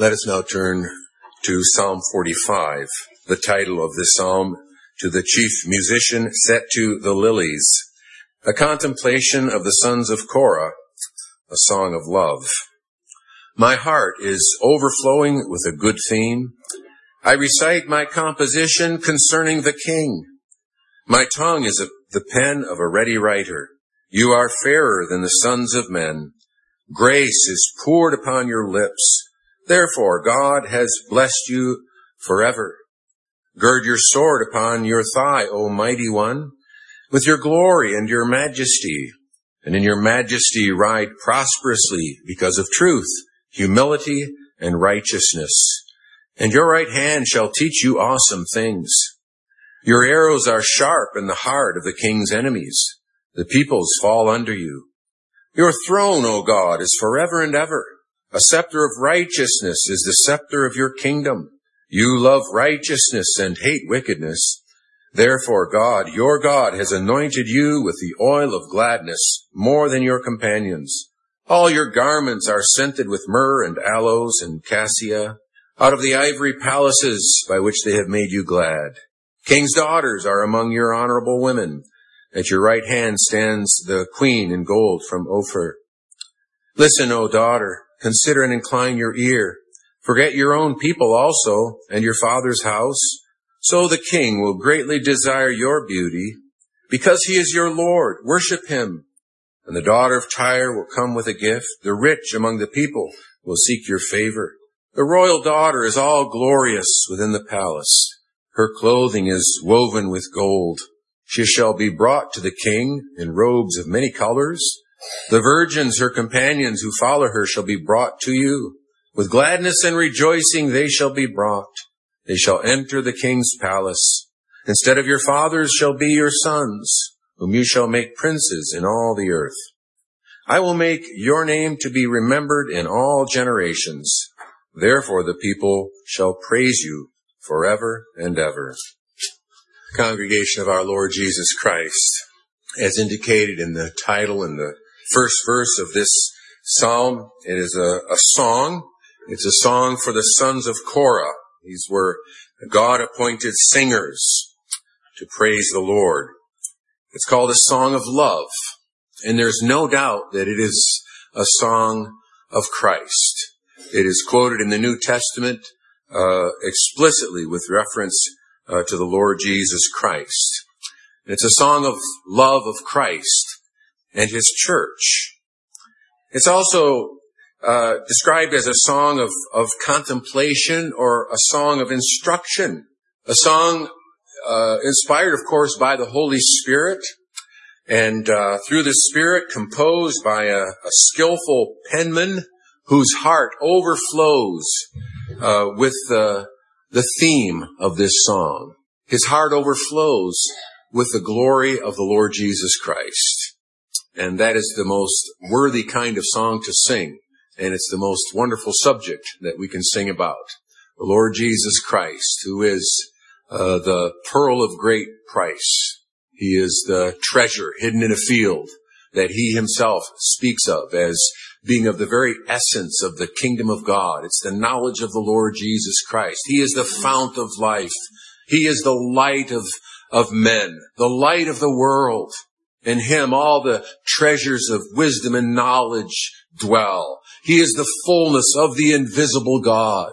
Let us now turn to Psalm 45, the title of this psalm, to the chief musician set to the lilies, a contemplation of the sons of Korah, a song of love. My heart is overflowing with a good theme. I recite my composition concerning the king. My tongue is the pen of a ready writer. You are fairer than the sons of men. Grace is poured upon your lips. Therefore, God has blessed you forever. Gird your sword upon your thigh, O mighty one, with your glory and your majesty. And in your majesty ride prosperously because of truth, humility, and righteousness. And your right hand shall teach you awesome things. Your arrows are sharp in the heart of the king's enemies. The peoples fall under you. Your throne, O God, is forever and ever. A scepter of righteousness is the scepter of your kingdom. You love righteousness and hate wickedness. Therefore God, your God, has anointed you with the oil of gladness more than your companions. All your garments are scented with myrrh and aloes and cassia out of the ivory palaces by which they have made you glad. King's daughters are among your honorable women. At your right hand stands the queen in gold from Ophir. Listen, O daughter, consider and incline your ear. Forget your own people also and your father's house. So the king will greatly desire your beauty because he is your Lord. Worship him. And the daughter of Tyre will come with a gift. The rich among the people will seek your favor. The royal daughter is all glorious within the palace. Her clothing is woven with gold. She shall be brought to the king in robes of many colors. The virgins, her companions who follow her, shall be brought to you. With gladness and rejoicing they shall be brought. They shall enter the king's palace. Instead of your fathers shall be your sons, whom you shall make princes in all the earth. I will make your name to be remembered in all generations. Therefore the people shall praise you forever and ever. Congregation of our Lord Jesus Christ, as indicated in the title and the first verse of this psalm, it is a, a song. It's a song for the sons of Korah. These were God appointed singers to praise the Lord. It's called a song of love. And there's no doubt that it is a song of Christ. It is quoted in the New Testament uh, explicitly with reference uh, to the Lord Jesus Christ. It's a song of love of Christ and His church. It's also uh, described as a song of, of contemplation or a song of instruction, a song uh, inspired, of course, by the Holy Spirit, and uh, through the Spirit composed by a, a skillful penman whose heart overflows uh, with the the theme of this song. His heart overflows with the glory of the Lord Jesus Christ. And that is the most worthy kind of song to sing. And it's the most wonderful subject that we can sing about. The Lord Jesus Christ, who is uh, the pearl of great price. He is the treasure hidden in a field that he himself speaks of as being of the very essence of the kingdom of God. It's the knowledge of the Lord Jesus Christ. He is the fount of life. He is the light of, of men, the light of the world. In him all the treasures of wisdom and knowledge dwell. He is the fullness of the invisible God.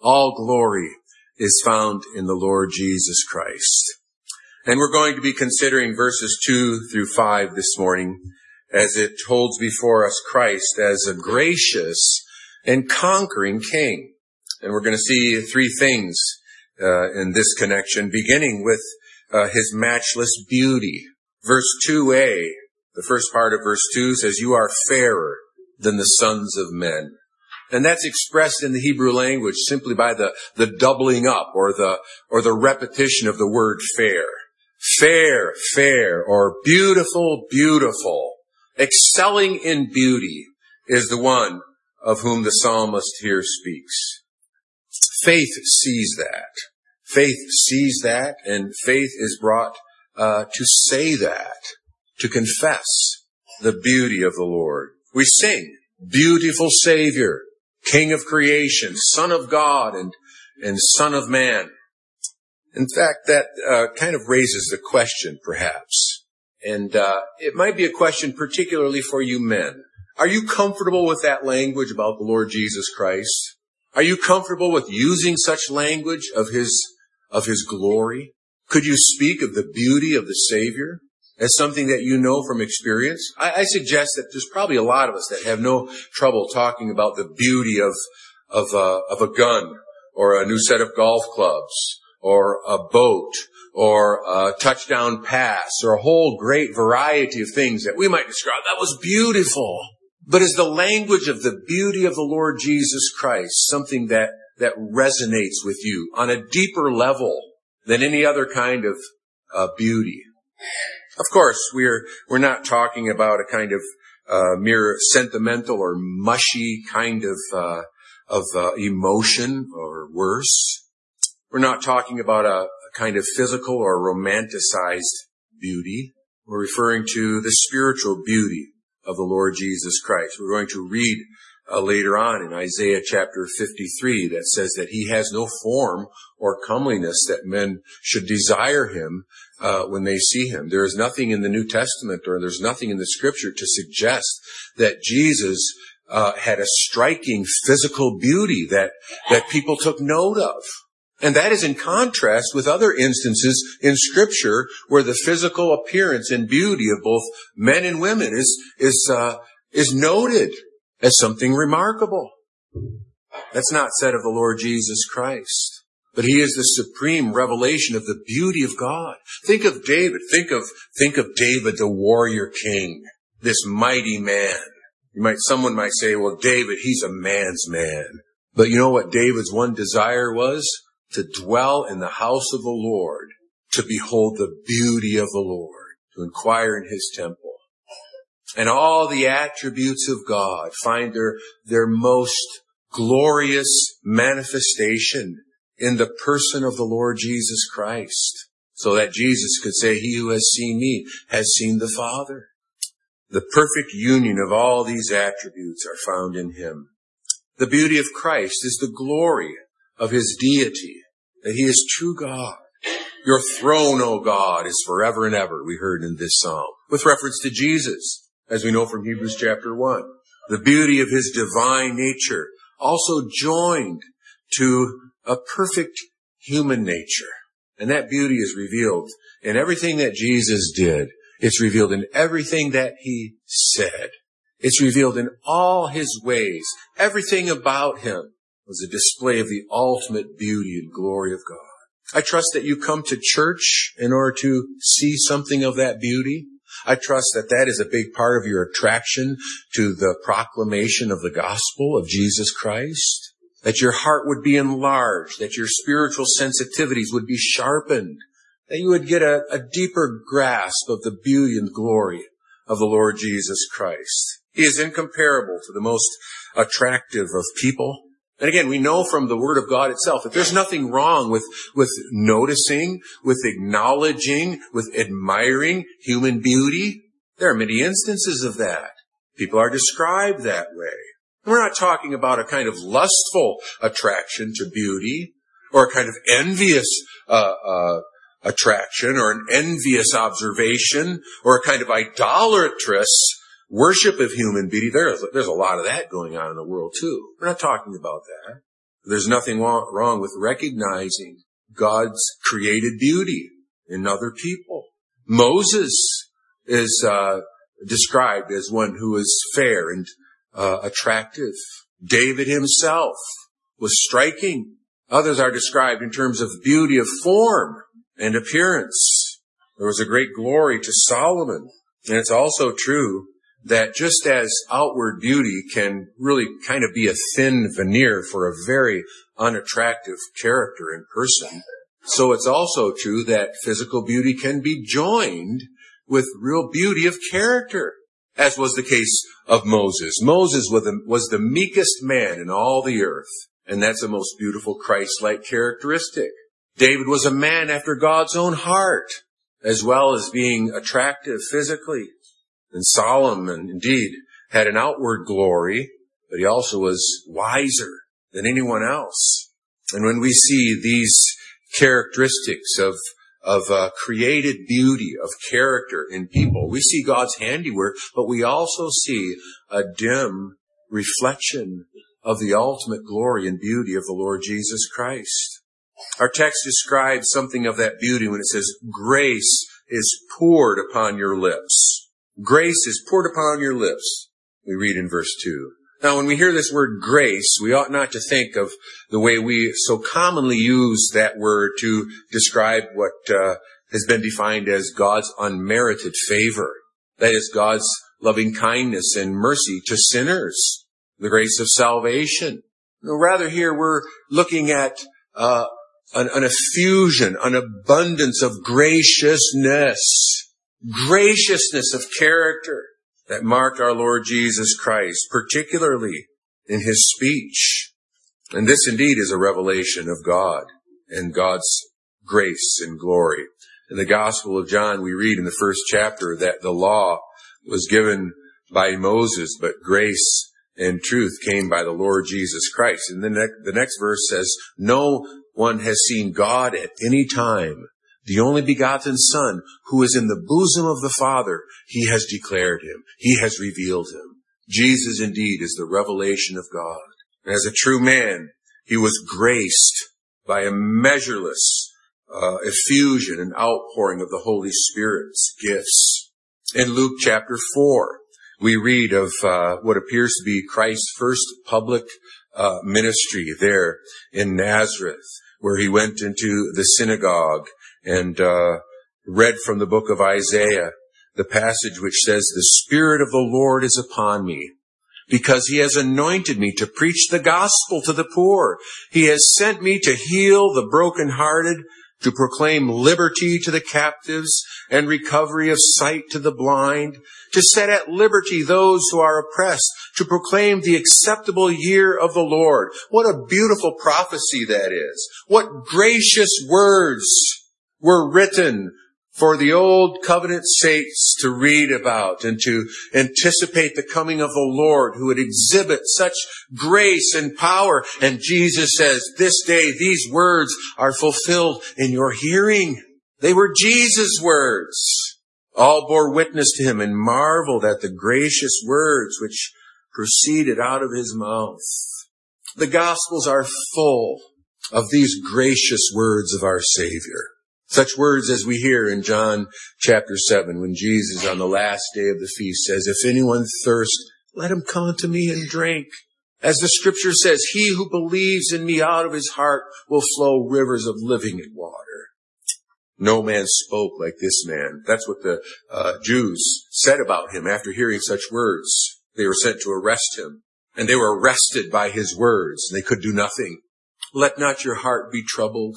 All glory is found in the Lord Jesus Christ. And we're going to be considering verses two through five this morning as it holds before us Christ as a gracious and conquering king. And we're going to see three things uh, in this connection, beginning with uh, his matchless beauty. Verse 2a, the first part of verse 2 says, You are fairer than the sons of men. And that's expressed in the Hebrew language simply by the, the doubling up or the, or the repetition of the word fair. Fair, fair, or beautiful, beautiful excelling in beauty is the one of whom the psalmist here speaks. Faith sees that. Faith sees that, and faith is brought uh, to say that, to confess the beauty of the Lord. We sing, beautiful Savior, King of creation, Son of God, and, and Son of man. In fact, that uh, kind of raises the question, perhaps. And uh, it might be a question particularly for you men. Are you comfortable with that language about the Lord Jesus Christ? Are you comfortable with using such language of his, of his glory? Could you speak of the beauty of the Savior as something that you know from experience? I, I suggest that there's probably a lot of us that have no trouble talking about the beauty of, of, uh, of a gun or a new set of golf clubs or a boat or a touchdown pass or a whole great variety of things that we might describe. That was beautiful. But is the language of the beauty of the Lord Jesus Christ something that, that resonates with you on a deeper level than any other kind of uh, beauty? Of course, we're, we're not talking about a kind of uh, mere sentimental or mushy kind of, uh, of uh, emotion or worse. We're not talking about a, a kind of physical or romanticized beauty. We're referring to the spiritual beauty of the Lord Jesus Christ. We're going to read uh, later on in Isaiah chapter 53 that says that he has no form or comeliness that men should desire him uh, when they see him. There is nothing in the New Testament or there's nothing in the scripture to suggest that Jesus uh, had a striking physical beauty that that people took note of. And that is in contrast with other instances in scripture where the physical appearance and beauty of both men and women is, is, uh, is noted as something remarkable. That's not said of the Lord Jesus Christ. But he is the supreme revelation of the beauty of God. Think of David. Think of, think of David, the warrior king, this mighty man. You might, someone might say, well, David, he's a man's man. But you know what David's one desire was? to dwell in the house of the Lord, to behold the beauty of the Lord, to inquire in his temple. And all the attributes of God find their, their most glorious manifestation in the person of the Lord Jesus Christ. So that Jesus could say, he who has seen me has seen the Father. The perfect union of all these attributes are found in him. The beauty of Christ is the glory of his deity, that he is true God. Your throne, O God, is forever and ever, we heard in this psalm, with reference to Jesus, as we know from Hebrews chapter 1. The beauty of his divine nature, also joined to a perfect human nature. And that beauty is revealed in everything that Jesus did. It's revealed in everything that he said. It's revealed in all his ways, everything about him was a display of the ultimate beauty and glory of God. I trust that you come to church in order to see something of that beauty. I trust that that is a big part of your attraction to the proclamation of the gospel of Jesus Christ. That your heart would be enlarged, that your spiritual sensitivities would be sharpened, that you would get a, a deeper grasp of the beauty and glory of the Lord Jesus Christ. He is incomparable to the most attractive of people. And again, we know from the Word of God itself that there's nothing wrong with, with noticing, with acknowledging, with admiring human beauty. There are many instances of that. People are described that way. We're not talking about a kind of lustful attraction to beauty or a kind of envious uh, uh, attraction or an envious observation or a kind of idolatrous worship of human beauty, there's, there's a lot of that going on in the world too. We're not talking about that. There's nothing wrong with recognizing God's created beauty in other people. Moses is uh, described as one who is fair and uh, attractive. David himself was striking. Others are described in terms of beauty of form and appearance. There was a great glory to Solomon. And it's also true that just as outward beauty can really kind of be a thin veneer for a very unattractive character in person, so it's also true that physical beauty can be joined with real beauty of character, as was the case of Moses. Moses was the, was the meekest man in all the earth, and that's a most beautiful Christ-like characteristic. David was a man after God's own heart, as well as being attractive physically. And Solomon indeed had an outward glory, but he also was wiser than anyone else. And when we see these characteristics of of uh, created beauty, of character in people. We see God's handiwork, but we also see a dim reflection of the ultimate glory and beauty of the Lord Jesus Christ. Our text describes something of that beauty when it says, grace is poured upon your lips. Grace is poured upon your lips. We read in verse 2. Now, when we hear this word grace, we ought not to think of the way we so commonly use that word to describe what uh, has been defined as God's unmerited favor. That is God's loving kindness and mercy to sinners, the grace of salvation. No, rather here we're looking at uh, an, an effusion, an abundance of graciousness, graciousness of character that marked our Lord Jesus Christ, particularly in his speech. And this indeed is a revelation of God and God's grace and glory. In the Gospel of John, we read in the first chapter that the law was given by Moses, but grace and truth came by the Lord Jesus Christ. And then the next verse says, no one has seen God at any time the only begotten Son, who is in the bosom of the Father, he has declared him. He has revealed him. Jesus indeed is the revelation of God. As a true man, he was graced by a measureless uh, effusion and outpouring of the Holy Spirit's gifts. In Luke chapter 4, we read of uh, what appears to be Christ's first public uh, ministry there in Nazareth, where he went into the synagogue and uh, read from the book of Isaiah, the passage which says, "The Spirit of the Lord is upon me." Because he has anointed me to preach the gospel to the poor. He has sent me to heal the brokenhearted, to proclaim liberty to the captives and recovery of sight to the blind, to set at liberty those who are oppressed, to proclaim the acceptable year of the Lord. What a beautiful prophecy that is. What gracious words were written for the old covenant saints to read about and to anticipate the coming of the Lord who would exhibit such grace and power. And Jesus says, this day these words are fulfilled in your hearing. They were Jesus' words. All bore witness to him and marveled at the gracious words which proceeded out of his mouth. The gospels are full of these gracious words of our Savior. Such words as we hear in John chapter 7 when Jesus on the last day of the feast says, If anyone thirst, let him come unto me and drink. As the scripture says, he who believes in me out of his heart will flow rivers of living water. No man spoke like this man. That's what the uh, Jews said about him after hearing such words. They were sent to arrest him and they were arrested by his words and they could do nothing. Let not your heart be troubled.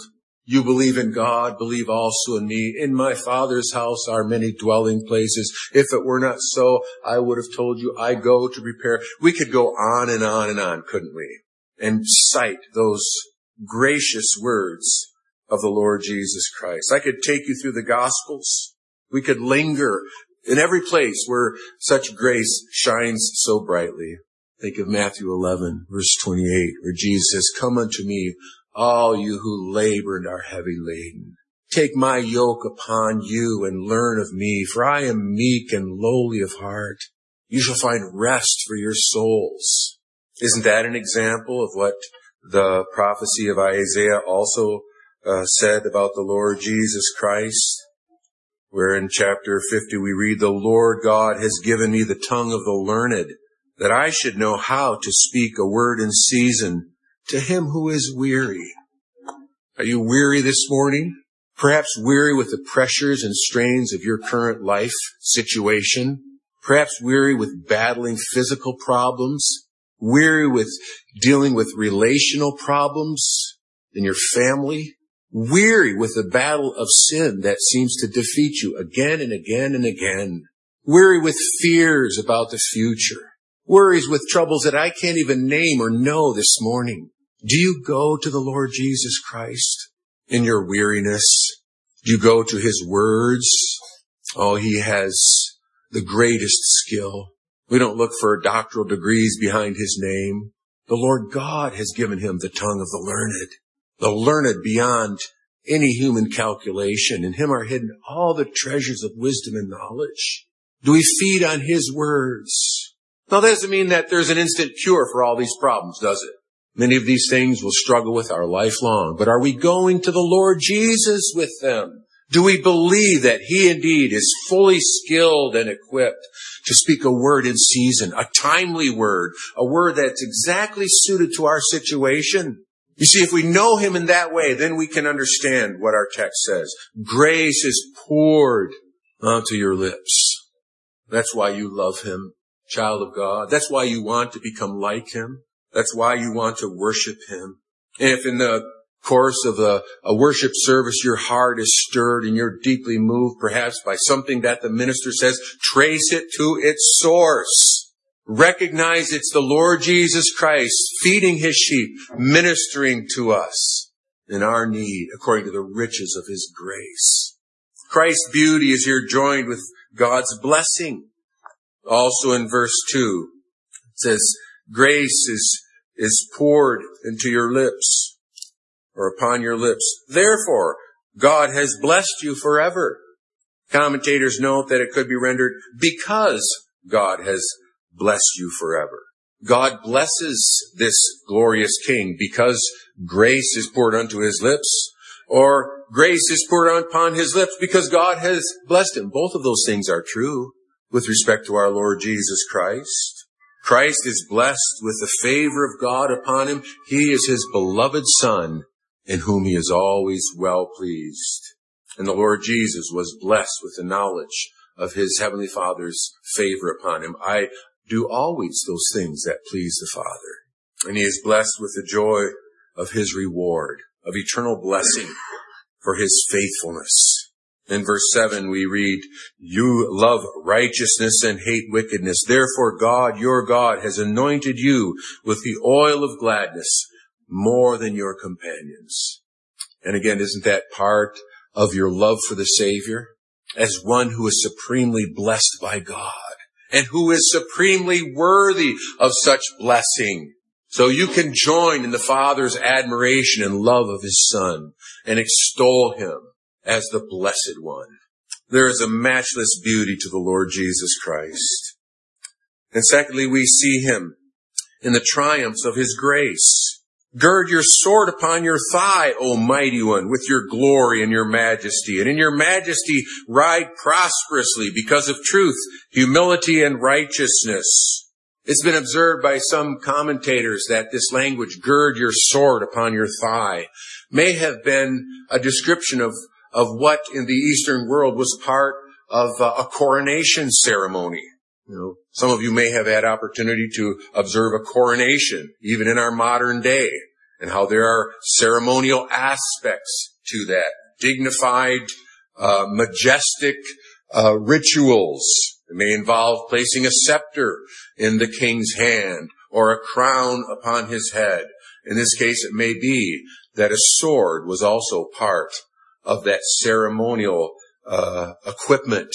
You believe in God, believe also in me. In my Father's house are many dwelling places. If it were not so, I would have told you I go to prepare. We could go on and on and on, couldn't we? And cite those gracious words of the Lord Jesus Christ. I could take you through the Gospels. We could linger in every place where such grace shines so brightly. Think of Matthew 11, verse 28, where Jesus says, Come unto me, all you who labor and are heavy laden. Take my yoke upon you and learn of me, for I am meek and lowly of heart. You shall find rest for your souls. Isn't that an example of what the prophecy of Isaiah also uh, said about the Lord Jesus Christ? Where in chapter 50 we read, the Lord God has given me the tongue of the learned, that I should know how to speak a word in season to him who is weary. Are you weary this morning? Perhaps weary with the pressures and strains of your current life situation. Perhaps weary with battling physical problems. Weary with dealing with relational problems in your family. Weary with the battle of sin that seems to defeat you again and again and again. Weary with fears about the future. Worries with troubles that I can't even name or know this morning. Do you go to the Lord Jesus Christ in your weariness? Do you go to his words? Oh, he has the greatest skill. We don't look for doctoral degrees behind his name. The Lord God has given him the tongue of the learned, the learned beyond any human calculation. In him are hidden all the treasures of wisdom and knowledge. Do we feed on his words? Now that doesn't mean that there's an instant cure for all these problems, does it? Many of these things we'll struggle with our life long, but are we going to the Lord Jesus with them? Do we believe that he indeed is fully skilled and equipped to speak a word in season, a timely word, a word that's exactly suited to our situation? You see, if we know him in that way, then we can understand what our text says. Grace is poured onto your lips. That's why you love him, child of God. That's why you want to become like him. That's why you want to worship him. If in the course of a, a, worship service your heart is stirred and you're deeply moved perhaps by something that the minister says, trace it to its source. Recognize it's the Lord Jesus Christ feeding his sheep, ministering to us in our need according to the riches of his grace. Christ's beauty is here joined with God's blessing. Also in verse 2, it says, grace is, is poured into your lips or upon your lips. Therefore, God has blessed you forever. Commentators note that it could be rendered because God has blessed you forever. God blesses this glorious king because grace is poured unto his lips or grace is poured upon his lips because God has blessed him. Both of those things are true with respect to our Lord Jesus Christ. Christ is blessed with the favor of God upon him. He is his beloved son in whom he is always well pleased. And the Lord Jesus was blessed with the knowledge of his heavenly father's favor upon him. I do always those things that please the Father. And he is blessed with the joy of his reward, of eternal blessing for his faithfulness. In verse 7 we read, You love righteousness and hate wickedness. Therefore God, your God, has anointed you with the oil of gladness more than your companions. And again, isn't that part of your love for the Savior? As one who is supremely blessed by God and who is supremely worthy of such blessing. So you can join in the Father's admiration and love of His Son and extol Him as the Blessed One. There is a matchless beauty to the Lord Jesus Christ. And secondly, we see Him in the triumphs of His grace. Gird your sword upon your thigh, O mighty one, with your glory and your majesty. And in your majesty ride prosperously because of truth, humility, and righteousness. It's been observed by some commentators that this language, gird your sword upon your thigh, may have been a description of, of what in the Eastern world was part of a coronation ceremony. You know, some of you may have had opportunity to observe a coronation, even in our modern day, and how there are ceremonial aspects to that. Dignified, uh, majestic uh, rituals. It may involve placing a scepter in the king's hand or a crown upon his head. In this case, it may be that a sword was also part of that ceremonial uh, equipment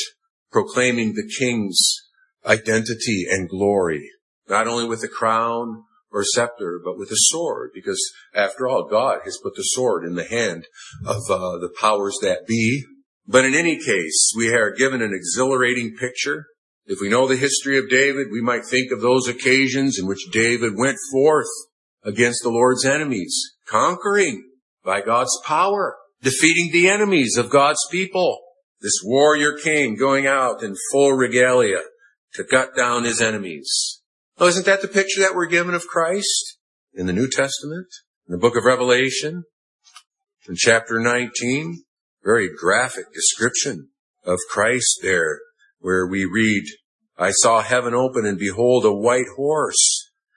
proclaiming the king's identity and glory, not only with the crown or scepter, but with a sword, because after all, God has put the sword in the hand of uh, the powers that be. But in any case, we are given an exhilarating picture. If we know the history of David, we might think of those occasions in which David went forth against the Lord's enemies, conquering by God's power, defeating the enemies of God's people. This warrior king going out in full regalia to cut down his enemies. Oh, isn't that the picture that we're given of Christ in the New Testament? In the book of Revelation, in chapter 19, very graphic description of Christ there, where we read, I saw heaven open and behold a white horse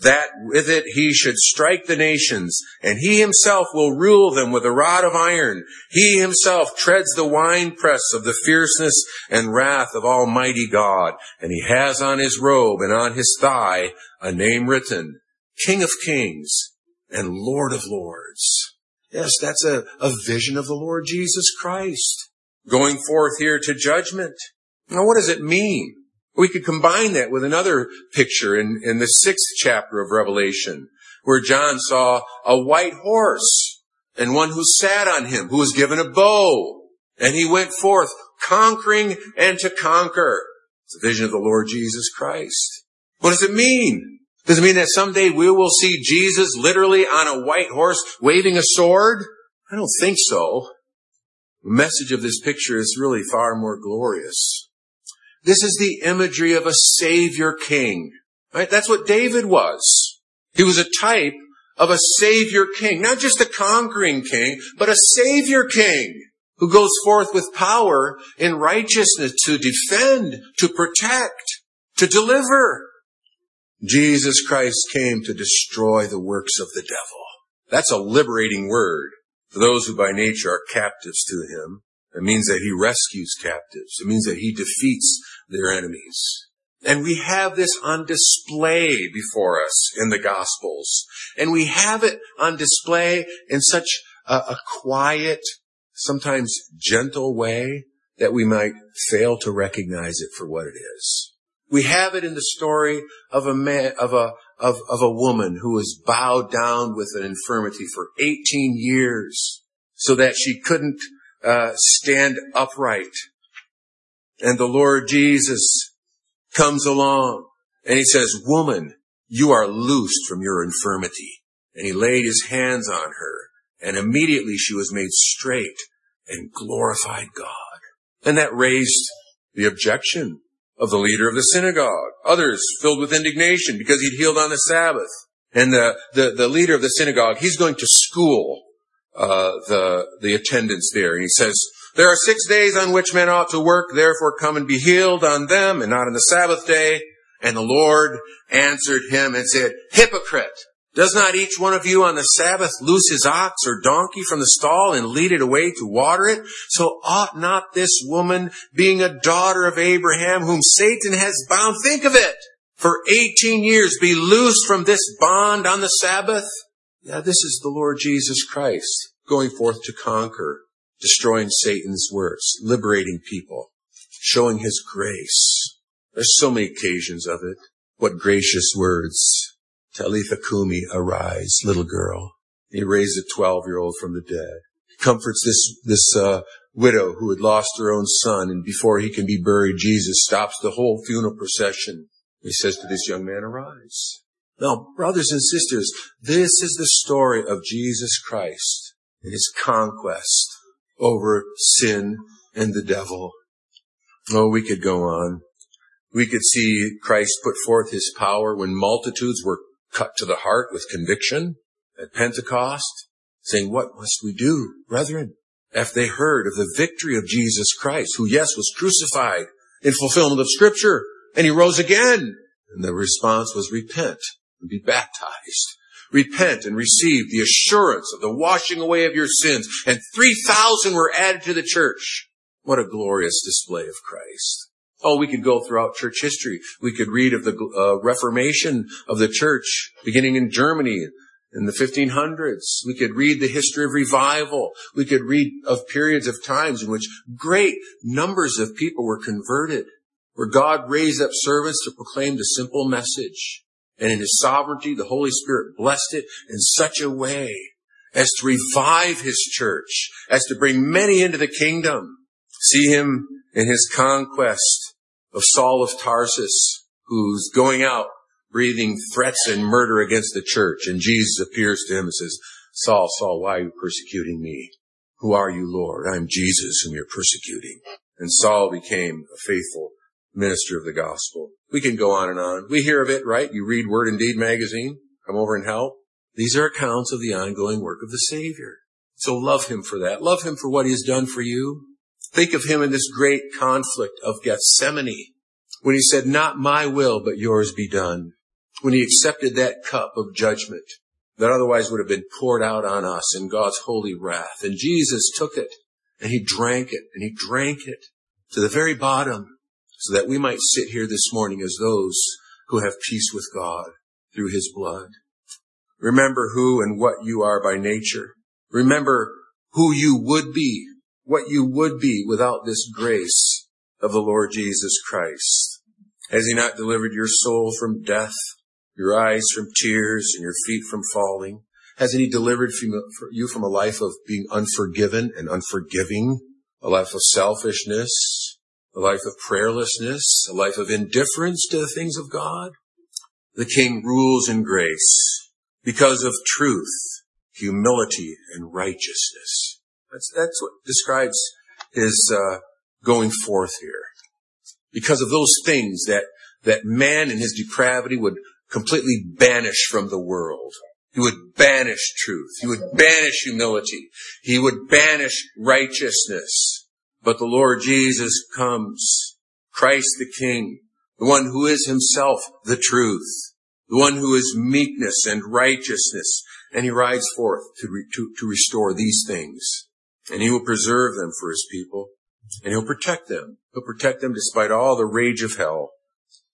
that with it he should strike the nations, and he himself will rule them with a rod of iron. He himself treads the winepress of the fierceness and wrath of Almighty God, and he has on his robe and on his thigh a name written, King of Kings and Lord of Lords. Yes, that's a, a vision of the Lord Jesus Christ going forth here to judgment. Now what does it mean? We could combine that with another picture in, in the sixth chapter of Revelation, where John saw a white horse and one who sat on him, who was given a bow, and he went forth conquering and to conquer. It's a vision of the Lord Jesus Christ. What does it mean? Does it mean that someday we will see Jesus literally on a white horse waving a sword? I don't think so. The message of this picture is really far more glorious. This is the imagery of a savior king. Right? That's what David was. He was a type of a savior king, not just a conquering king, but a savior king who goes forth with power in righteousness to defend, to protect, to deliver. Jesus Christ came to destroy the works of the devil. That's a liberating word for those who by nature are captives to him. It means that he rescues captives. It means that he defeats their enemies. And we have this on display before us in the Gospels. And we have it on display in such a, a quiet, sometimes gentle way that we might fail to recognize it for what it is. We have it in the story of a man, of a, of, of a woman who was bowed down with an infirmity for 18 years so that she couldn't uh, stand upright. And the Lord Jesus comes along and he says, woman, you are loosed from your infirmity. And he laid his hands on her and immediately she was made straight and glorified God. And that raised the objection of the leader of the synagogue. Others filled with indignation because he'd healed on the Sabbath. And the, the, the leader of the synagogue, he's going to school uh, the the attendants there. And he says, "There are six days on which men ought to work. Therefore, come and be healed on them, and not on the Sabbath day." And the Lord answered him and said, "Hypocrite! Does not each one of you on the Sabbath loose his ox or donkey from the stall and lead it away to water it? So ought not this woman, being a daughter of Abraham, whom Satan has bound, think of it, for 18 years be loosed from this bond on the Sabbath?" Now this is the Lord Jesus Christ going forth to conquer, destroying Satan's works, liberating people, showing his grace. There's so many occasions of it. What gracious words. Talitha Kumi, arise, little girl. He raised a 12 year old from the dead. He comforts this, this, uh, widow who had lost her own son and before he can be buried, Jesus stops the whole funeral procession. He says to this young man, arise. Now, brothers and sisters, this is the story of Jesus Christ and his conquest over sin and the devil. Oh, we could go on. We could see Christ put forth his power when multitudes were cut to the heart with conviction at Pentecost, saying, what must we do, brethren? After they heard of the victory of Jesus Christ, who yes, was crucified in fulfillment of scripture, and he rose again. And the response was repent and be baptized. Repent and receive the assurance of the washing away of your sins. And 3,000 were added to the church. What a glorious display of Christ. Oh, we could go throughout church history. We could read of the uh, Reformation of the church beginning in Germany in the 1500s. We could read the history of revival. We could read of periods of times in which great numbers of people were converted, where God raised up servants to proclaim the simple message. And in his sovereignty, the Holy Spirit blessed it in such a way as to revive his church, as to bring many into the kingdom. See him in his conquest of Saul of Tarsus, who's going out breathing threats and murder against the church. And Jesus appears to him and says, Saul, Saul, why are you persecuting me? Who are you, Lord? I'm Jesus whom you're persecuting. And Saul became a faithful minister of the gospel. We can go on and on. We hear of it, right? You read Word and Deed magazine. Come over and help. These are accounts of the ongoing work of the Savior. So love Him for that. Love Him for what He has done for you. Think of Him in this great conflict of Gethsemane when He said, not my will, but yours be done. when he accepted that cup of judgment that otherwise would have been poured out on us in God's holy wrath. And Jesus took it and he drank it and he drank it to the very bottom so that we might sit here this morning as those who have peace with God through his blood. Remember who and what you are by nature. Remember who you would be, what you would be without this grace of the Lord Jesus Christ. Has he not delivered your soul from death, your eyes from tears, and your feet from falling? Hasn't he delivered you from a life of being unforgiven and unforgiving? A life of selfishness, a life of prayerlessness, a life of indifference to the things of God? The King rules in grace because of truth, humility, and righteousness. That's, that's what describes his uh, going forth here. Because of those things that, that man in his depravity would completely banish from the world. He would banish truth. He would banish humility. He would banish righteousness. But the Lord Jesus comes, Christ the King, the one who is himself the truth, the one who is meekness and righteousness, and he rides forth to, re, to, to restore these things. And he will preserve them for his people, and he'll protect them. He'll protect them despite all the rage of hell.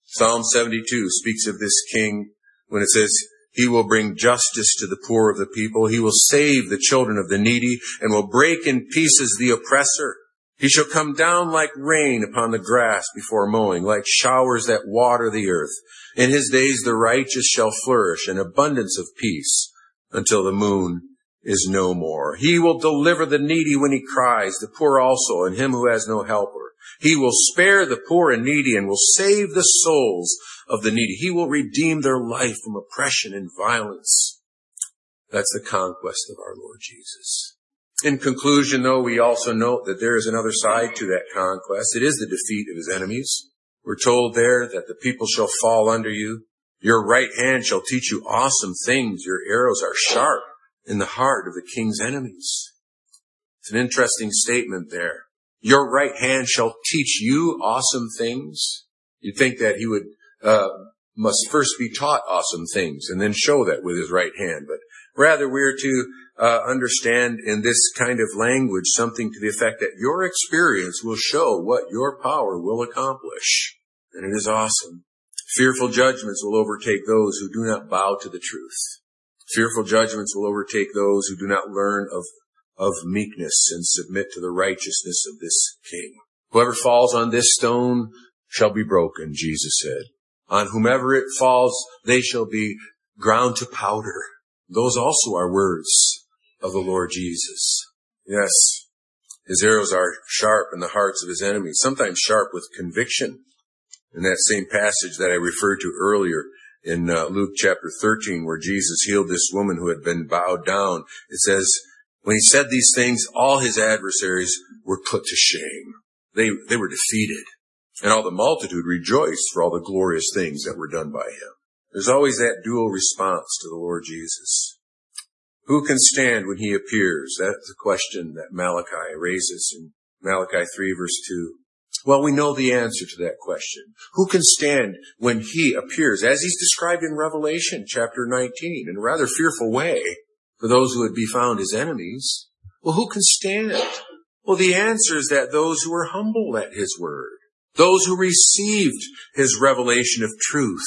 Psalm 72 speaks of this king when it says, he will bring justice to the poor of the people. He will save the children of the needy and will break in pieces the oppressor. He shall come down like rain upon the grass before mowing, like showers that water the earth. In his days the righteous shall flourish in abundance of peace until the moon is no more. He will deliver the needy when he cries, the poor also, and him who has no helper. He will spare the poor and needy and will save the souls of the needy. He will redeem their life from oppression and violence. That's the conquest of our Lord Jesus. In conclusion, though, we also note that there is another side to that conquest. It is the defeat of his enemies. We're told there that the people shall fall under you. Your right hand shall teach you awesome things. Your arrows are sharp in the heart of the king's enemies. It's an interesting statement there. Your right hand shall teach you awesome things. You'd think that he would, uh, must first be taught awesome things and then show that with his right hand. But rather we're to uh, understand in this kind of language something to the effect that your experience will show what your power will accomplish. And it is awesome. Fearful judgments will overtake those who do not bow to the truth. Fearful judgments will overtake those who do not learn of of meekness and submit to the righteousness of this king. Whoever falls on this stone shall be broken, Jesus said. On whomever it falls, they shall be ground to powder. Those also are words of the Lord Jesus. Yes, his arrows are sharp in the hearts of his enemies, sometimes sharp with conviction. In that same passage that I referred to earlier in uh, Luke chapter 13, where Jesus healed this woman who had been bowed down, it says, when he said these things, all his adversaries were put to shame. They, they were defeated. And all the multitude rejoiced for all the glorious things that were done by him. There's always that dual response to the Lord Jesus. Who can stand when he appears? That's the question that Malachi raises in Malachi 3 verse 2. Well, we know the answer to that question. Who can stand when he appears, as he's described in Revelation chapter 19, in a rather fearful way? for those who would be found his enemies. Well, who can stand? Well, the answer is that those who are humble at his word, those who received his revelation of truth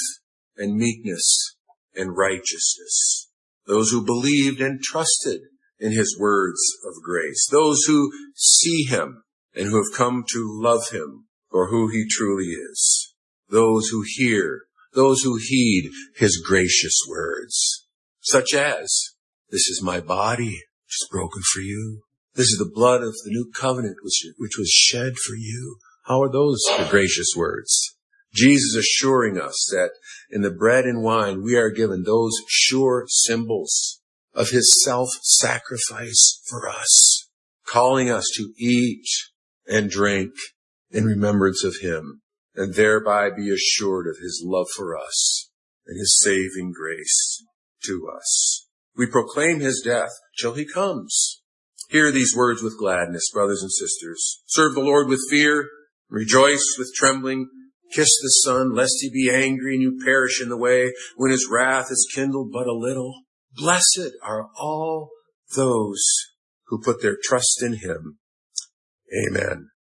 and meekness and righteousness, those who believed and trusted in his words of grace, those who see him and who have come to love him for who he truly is, those who hear, those who heed his gracious words, such as this is my body, which is broken for you. This is the blood of the new covenant, which, which was shed for you. How are those the gracious words? Jesus assuring us that in the bread and wine, we are given those sure symbols of his self-sacrifice for us, calling us to eat and drink in remembrance of him and thereby be assured of his love for us and his saving grace to us. We proclaim his death till he comes. Hear these words with gladness, brothers and sisters. Serve the Lord with fear, rejoice with trembling, Kiss the Son, lest he be angry and you perish in the way when his wrath is kindled but a little. Blessed are all those who put their trust in him. Amen.